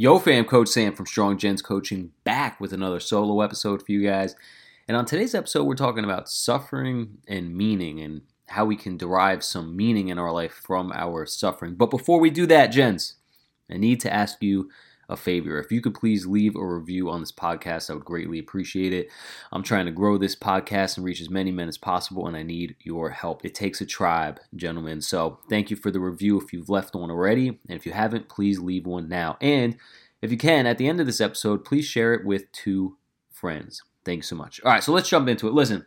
Yo, fam, Coach Sam from Strong Gents Coaching back with another solo episode for you guys. And on today's episode, we're talking about suffering and meaning and how we can derive some meaning in our life from our suffering. But before we do that, gents, I need to ask you a favor. If you could please leave a review on this podcast, I would greatly appreciate it. I'm trying to grow this podcast and reach as many men as possible, and I need your help. It takes a tribe, gentlemen. So thank you for the review if you've left one already. And if you haven't, please leave one now. And if you can, at the end of this episode, please share it with two friends. Thanks so much. All right, so let's jump into it. Listen,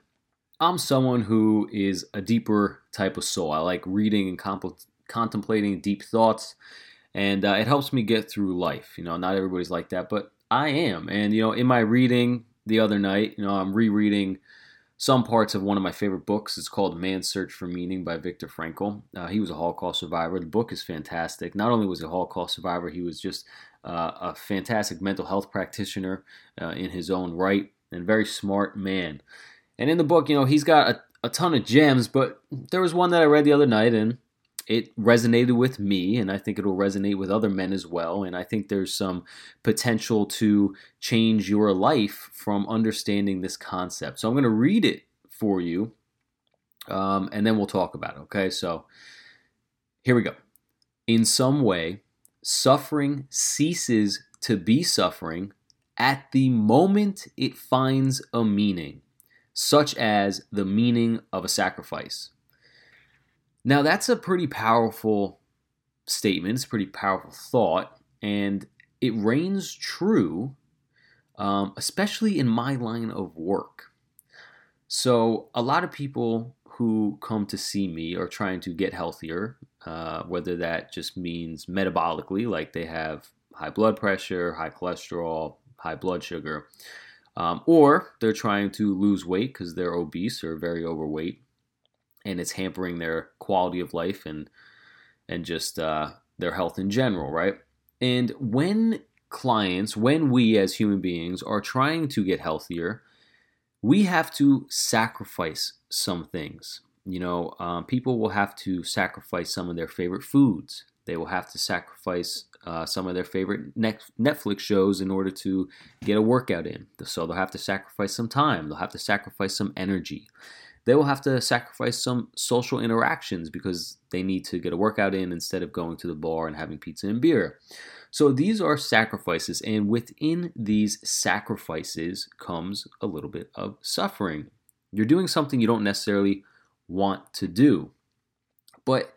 I'm someone who is a deeper type of soul. I like reading and comp- contemplating deep thoughts and uh, it helps me get through life. You know, not everybody's like that, but I am. And you know, in my reading the other night, you know, I'm rereading some parts of one of my favorite books. It's called Man's Search for Meaning by Viktor Frankl. Uh, he was a Holocaust survivor. The book is fantastic. Not only was he a Holocaust survivor, he was just uh, a fantastic mental health practitioner uh, in his own right and very smart man. And in the book, you know, he's got a, a ton of gems, but there was one that I read the other night and it resonated with me, and I think it'll resonate with other men as well. And I think there's some potential to change your life from understanding this concept. So I'm going to read it for you, um, and then we'll talk about it. Okay, so here we go. In some way, suffering ceases to be suffering at the moment it finds a meaning, such as the meaning of a sacrifice. Now, that's a pretty powerful statement. It's a pretty powerful thought, and it reigns true, um, especially in my line of work. So, a lot of people who come to see me are trying to get healthier, uh, whether that just means metabolically, like they have high blood pressure, high cholesterol, high blood sugar, um, or they're trying to lose weight because they're obese or very overweight and it's hampering their quality of life and and just uh, their health in general, right? And when clients, when we as human beings are trying to get healthier, we have to sacrifice some things. You know, um, people will have to sacrifice some of their favorite foods. They will have to sacrifice uh, some of their favorite Netflix shows in order to get a workout in. So they'll have to sacrifice some time. They'll have to sacrifice some energy they will have to sacrifice some social interactions because they need to get a workout in instead of going to the bar and having pizza and beer. So these are sacrifices, and within these sacrifices comes a little bit of suffering. You're doing something you don't necessarily want to do, but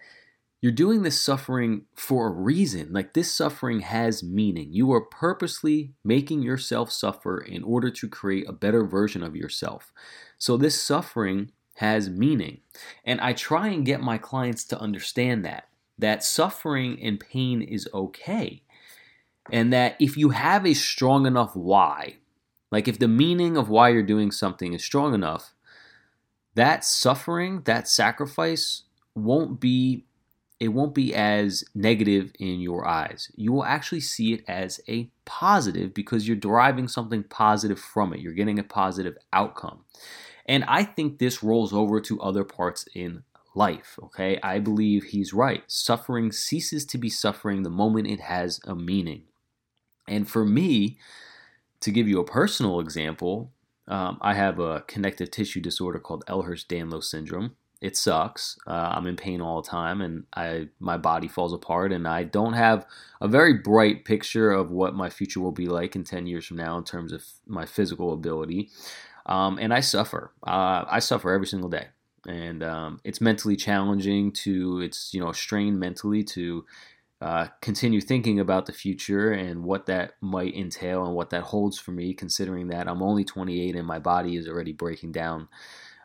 you're doing this suffering for a reason. Like this suffering has meaning. You are purposely making yourself suffer in order to create a better version of yourself. So this suffering has meaning. And I try and get my clients to understand that that suffering and pain is okay. And that if you have a strong enough why, like if the meaning of why you're doing something is strong enough, that suffering, that sacrifice won't be it won't be as negative in your eyes. You will actually see it as a positive because you're deriving something positive from it. You're getting a positive outcome. And I think this rolls over to other parts in life. Okay, I believe he's right. Suffering ceases to be suffering the moment it has a meaning. And for me, to give you a personal example, um, I have a connective tissue disorder called Ehlers-Danlos syndrome. It sucks. Uh, I'm in pain all the time, and I my body falls apart, and I don't have a very bright picture of what my future will be like in 10 years from now in terms of my physical ability um, and I suffer. Uh, I suffer every single day, and um, it's mentally challenging to. It's you know strained mentally to uh, continue thinking about the future and what that might entail and what that holds for me. Considering that I'm only 28 and my body is already breaking down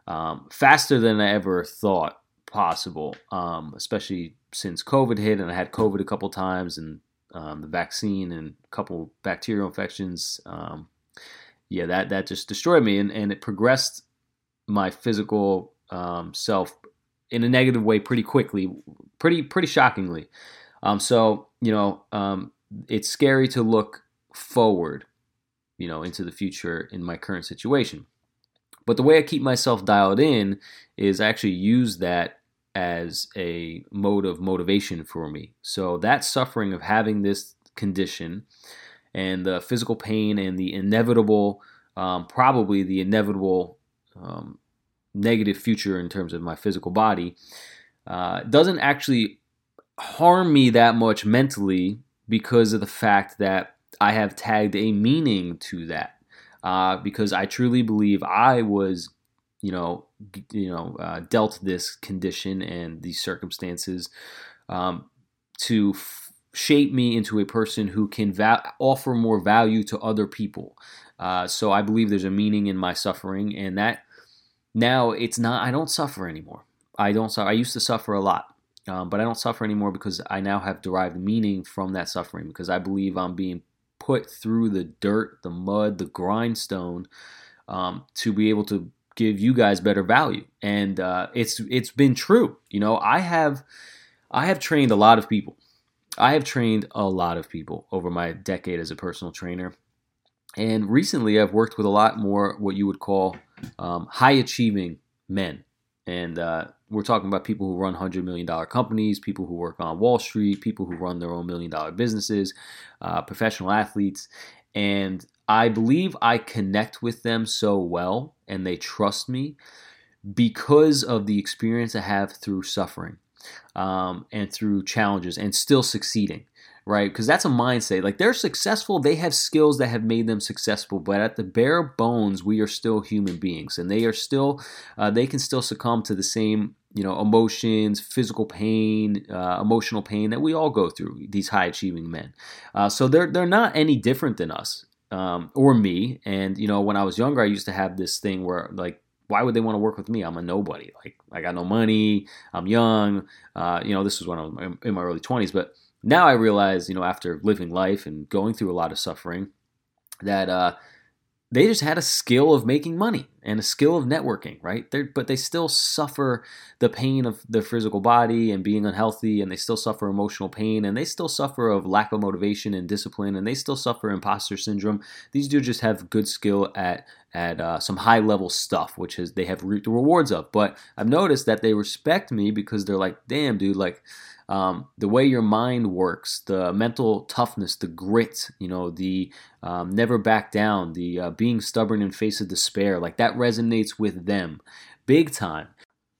um, faster than I ever thought possible, um, especially since COVID hit and I had COVID a couple times and um, the vaccine and a couple bacterial infections um, yeah, that that just destroyed me, and and it progressed my physical um, self in a negative way pretty quickly, pretty pretty shockingly. Um, so you know, um, it's scary to look forward, you know, into the future in my current situation. But the way I keep myself dialed in is I actually use that as a mode of motivation for me. So that suffering of having this condition and the physical pain and the inevitable, um, probably the inevitable um, negative future in terms of my physical body, uh, doesn't actually harm me that much mentally because of the fact that I have tagged a meaning to that. Uh, because I truly believe I was, you know, you know, uh, dealt this condition and these circumstances um, to shape me into a person who can va- offer more value to other people. Uh, so I believe there's a meaning in my suffering, and that now it's not. I don't suffer anymore. I don't. I used to suffer a lot. Um, but I don't suffer anymore because I now have derived meaning from that suffering because I believe I'm being put through the dirt, the mud, the grindstone um, to be able to give you guys better value. And uh, it's it's been true. You know, I have I have trained a lot of people. I have trained a lot of people over my decade as a personal trainer. And recently, I've worked with a lot more what you would call um, high achieving men. And uh, we're talking about people who run $100 million companies, people who work on Wall Street, people who run their own million dollar businesses, uh, professional athletes. And I believe I connect with them so well and they trust me because of the experience I have through suffering um, and through challenges and still succeeding right? Because that's a mindset. Like they're successful, they have skills that have made them successful, but at the bare bones, we are still human beings, and they are still, uh, they can still succumb to the same, you know, emotions, physical pain, uh, emotional pain that we all go through. These high achieving men, uh, so they're they're not any different than us. Um, or me, and you know, when I was younger, I used to have this thing where like why would they want to work with me? I'm a nobody. Like I got no money. I'm young. Uh, you know, this was when I was in my early 20s, but now I realize, you know, after living life and going through a lot of suffering, that uh, they just had a skill of making money and a skill of networking, right? They're, but they still suffer the pain of their physical body and being unhealthy, and they still suffer emotional pain, and they still suffer of lack of motivation and discipline, and they still suffer imposter syndrome. These dudes just have good skill at at uh, some high level stuff, which is they have reaped the rewards of. But I've noticed that they respect me because they're like, damn, dude, like um, the way your mind works, the mental toughness, the grit, you know, the um, never back down, the uh, being stubborn in face of despair, like that resonates with them big time.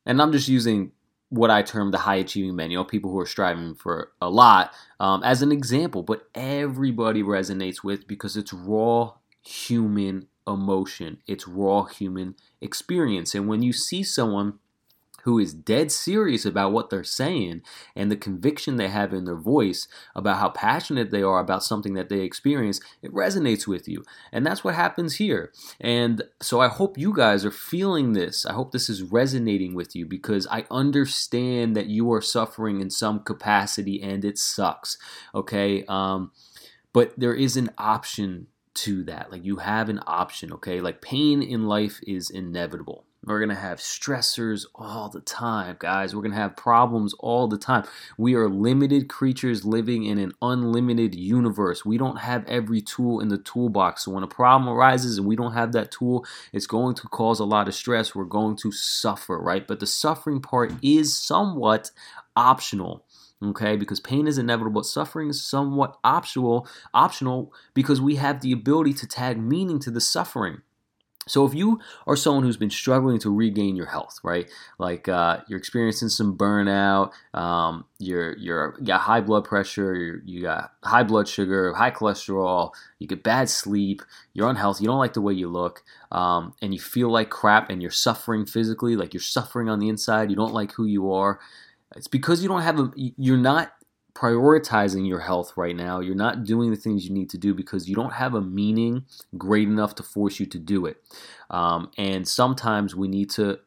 And I'm just using what I term the high achieving men, you know, people who are striving for a lot um, as an example, but everybody resonates with because it's raw human emotion, it's raw human experience. And when you see someone who is dead serious about what they're saying and the conviction they have in their voice about how passionate they are about something that they experience, it resonates with you. And that's what happens here. And so I hope you guys are feeling this. I hope this is resonating with you because I understand that you are suffering in some capacity and it sucks. Okay. Um, but there is an option to that. Like you have an option, okay? Like pain in life is inevitable. We're going to have stressors all the time, guys. We're going to have problems all the time. We are limited creatures living in an unlimited universe. We don't have every tool in the toolbox. So when a problem arises and we don't have that tool, it's going to cause a lot of stress. We're going to suffer, right? But the suffering part is somewhat optional okay because pain is inevitable but suffering is somewhat optional optional because we have the ability to tag meaning to the suffering so if you are someone who's been struggling to regain your health, right? Like uh, you're experiencing some burnout, um, you're you're you got high blood pressure, you you got high blood sugar, high cholesterol, you get bad sleep, you're unhealthy, you don't like the way you look, um, and you feel like crap, and you're suffering physically, like you're suffering on the inside. You don't like who you are. It's because you don't have a you're not prioritizing your health right now. You're not doing the things you need to do because you don't have a meaning great enough to force you to do it. Um, and sometimes we need to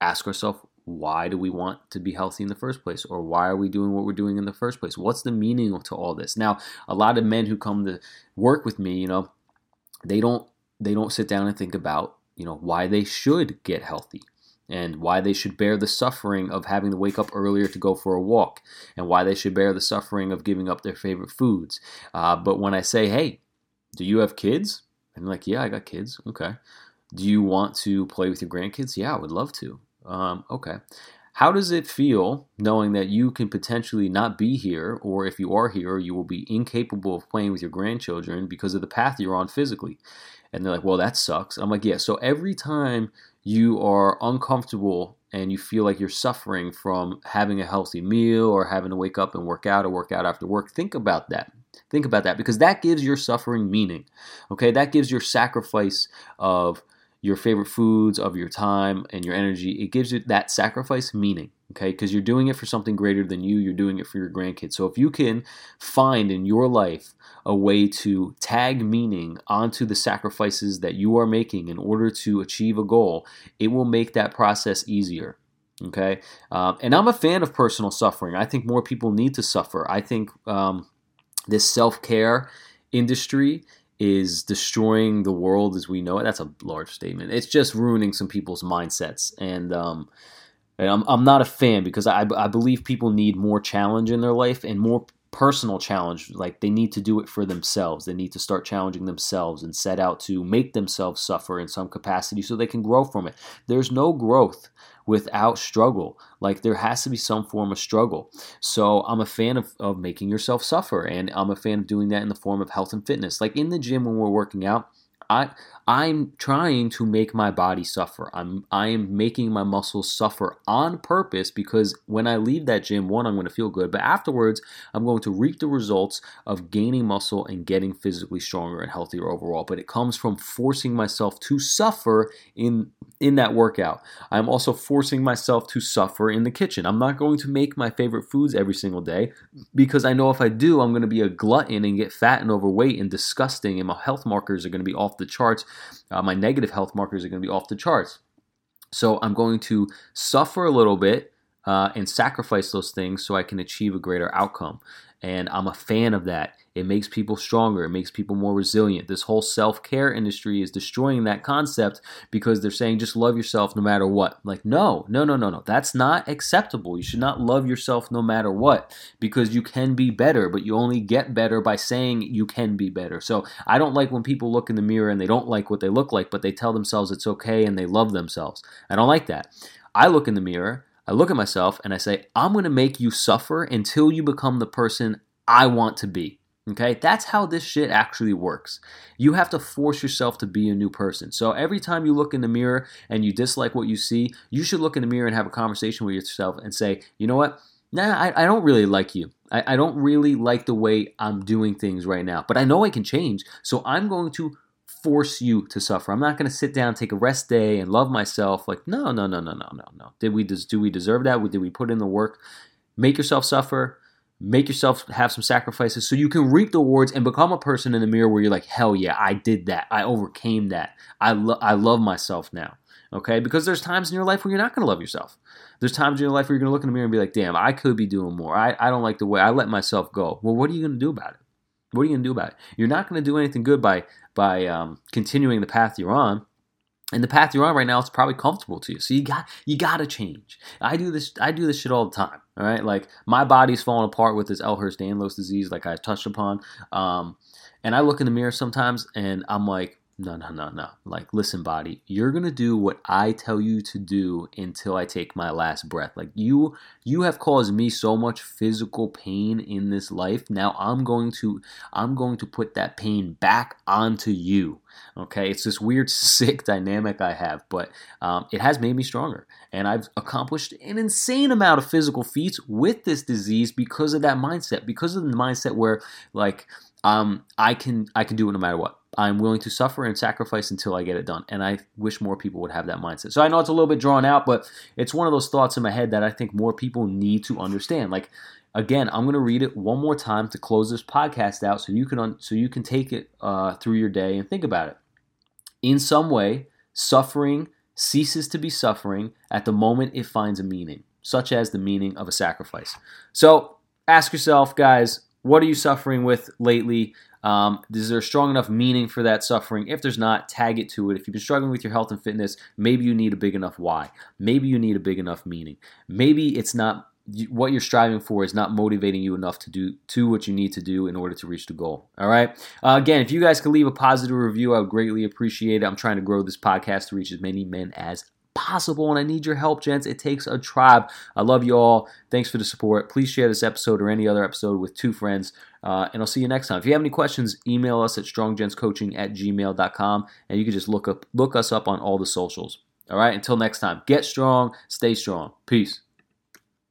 ask ourselves, why do we want to be healthy in the first place? Or why are we doing what we're doing in the first place? What's the meaning to all this? Now, a lot of men who come to work with me, you know, they don't they don't sit down and think about, you know, why they should get healthy and why they should bear the suffering of having to wake up earlier to go for a walk, and why they should bear the suffering of giving up their favorite foods. Uh, but when I say, hey, do you have kids? And like, yeah, I got kids. Okay. Do you want to play with your grandkids? Yeah, I would love to. Um, okay. how does it feel knowing that you can potentially not be here, or if you are here, you will be incapable of playing with your grandchildren because of the path you're on physically? And they're like, well, that sucks. I'm like, yeah. So every time you are uncomfortable and you feel like you're suffering from having a healthy meal or having to wake up and work out or work out after work, think about that. Think about that because that gives your suffering meaning. Okay, that gives your sacrifice of your favorite foods, of your time and your energy. It gives you that sacrifice meaning, okay? Because you're doing it for something greater than you, you're doing it for your grandkids. So if you can find in your life a way to tag meaning onto the sacrifices that you are making in order to achieve a goal, it will make that process easier. Okay, um, and I'm a fan of personal suffering. I think more people need to suffer. I think um, this self care industry is destroying the world as we know it. That's a large statement. It's just ruining some people's mindsets. And, um, and I'm, I'm not a fan because I, I believe people need more challenge in their life and more personal challenge. Like they need to do it for themselves. They need to start challenging themselves and set out to make themselves suffer in some capacity so they can grow from it. There's no growth without struggle. Like there has to be some form of struggle. So I'm a fan of, of making yourself suffer, and I'm a fan of doing that in the form of health and fitness. Like in the gym when we're working out, I I'm trying to make my body suffer. I'm I am making my muscles suffer on purpose because when I leave that gym, one, I'm going to feel good, but afterwards, I'm going to reap the results of gaining muscle and getting physically stronger and healthier overall. But it comes from forcing myself to suffer in in that workout. I'm also forcing myself to suffer in the kitchen. I'm not going to make my favorite foods every single day because I know if I do, I'm going to be a glutton and get fat and overweight and disgusting, and my health markers are going to be off the charts uh, my negative health markers are going to be off the charts. So I'm going to suffer a little bit uh, and sacrifice those things so I can achieve a greater outcome. And I'm a fan of that. It makes people stronger. It makes people more resilient. This whole self care industry is destroying that concept because they're saying just love yourself no matter what. Like, no, no, no, no, no. That's not acceptable. You should not love yourself no matter what because you can be better, but you only get better by saying you can be better. So I don't like when people look in the mirror and they don't like what they look like, but they tell themselves it's okay and they love themselves. I don't like that. I look in the mirror I look at myself and I say, I'm going to make you suffer until you become the person I want to be. Okay, that's how this shit actually works. You have to force yourself to be a new person. So every time you look in the mirror and you dislike what you see, you should look in the mirror and have a conversation with yourself and say, you know what? Nah, I, I don't really like you. I, I don't really like the way I'm doing things right now, but I know I can change. So I'm going to force you to suffer. I'm not going to sit down, take a rest day, and love myself. Like, no, no, no, no, no, no, no. Did we do we deserve that? Did we put in the work? Make yourself suffer. Make yourself have some sacrifices so you can reap the rewards and become a person in the mirror where you're like, hell yeah, I did that. I overcame that. I, lo- I love myself now. Okay? Because there's times in your life where you're not going to love yourself. There's times in your life where you're going to look in the mirror and be like, damn, I could be doing more. I, I don't like the way I let myself go. Well, what are you going to do about it? What are you going to do about it? You're not going to do anything good by by um, continuing the path you're on. And the path you're on right now is probably comfortable to you. So you got you got to change. I do this I do this shit all the time. All right, like my body's falling apart with this Ehlers-Danlos disease, like I touched upon. Um, and I look in the mirror sometimes, and I'm like, no, no, no, no. Like, listen, body, you're gonna do what I tell you to do until I take my last breath. Like you, you have caused me so much physical pain in this life. Now I'm going to, I'm going to put that pain back onto you. Okay, it's this weird, sick dynamic I have, but um, it has made me stronger, and I've accomplished an insane amount of physical feats with this disease because of that mindset. Because of the mindset where, like, um, I can, I can do it no matter what I'm willing to suffer and sacrifice until I get it done. And I wish more people would have that mindset. So I know it's a little bit drawn out, but it's one of those thoughts in my head that I think more people need to understand. Like again, I'm going to read it one more time to close this podcast out, so you can un- so you can take it uh, through your day and think about it. In some way, suffering ceases to be suffering at the moment it finds a meaning, such as the meaning of a sacrifice. So ask yourself, guys, what are you suffering with lately? Um, is there a strong enough meaning for that suffering? If there's not, tag it to it. If you've been struggling with your health and fitness, maybe you need a big enough why. Maybe you need a big enough meaning. Maybe it's not what you're striving for is not motivating you enough to do to what you need to do in order to reach the goal. All right. Uh, again, if you guys could leave a positive review, I would greatly appreciate it. I'm trying to grow this podcast to reach as many men as possible, and I need your help, gents. It takes a tribe. I love you all. Thanks for the support. Please share this episode or any other episode with two friends. Uh, and I'll see you next time. If you have any questions, email us at stronggentscoaching at gmail.com and you can just look up look us up on all the socials. All right, until next time, get strong, stay strong. Peace.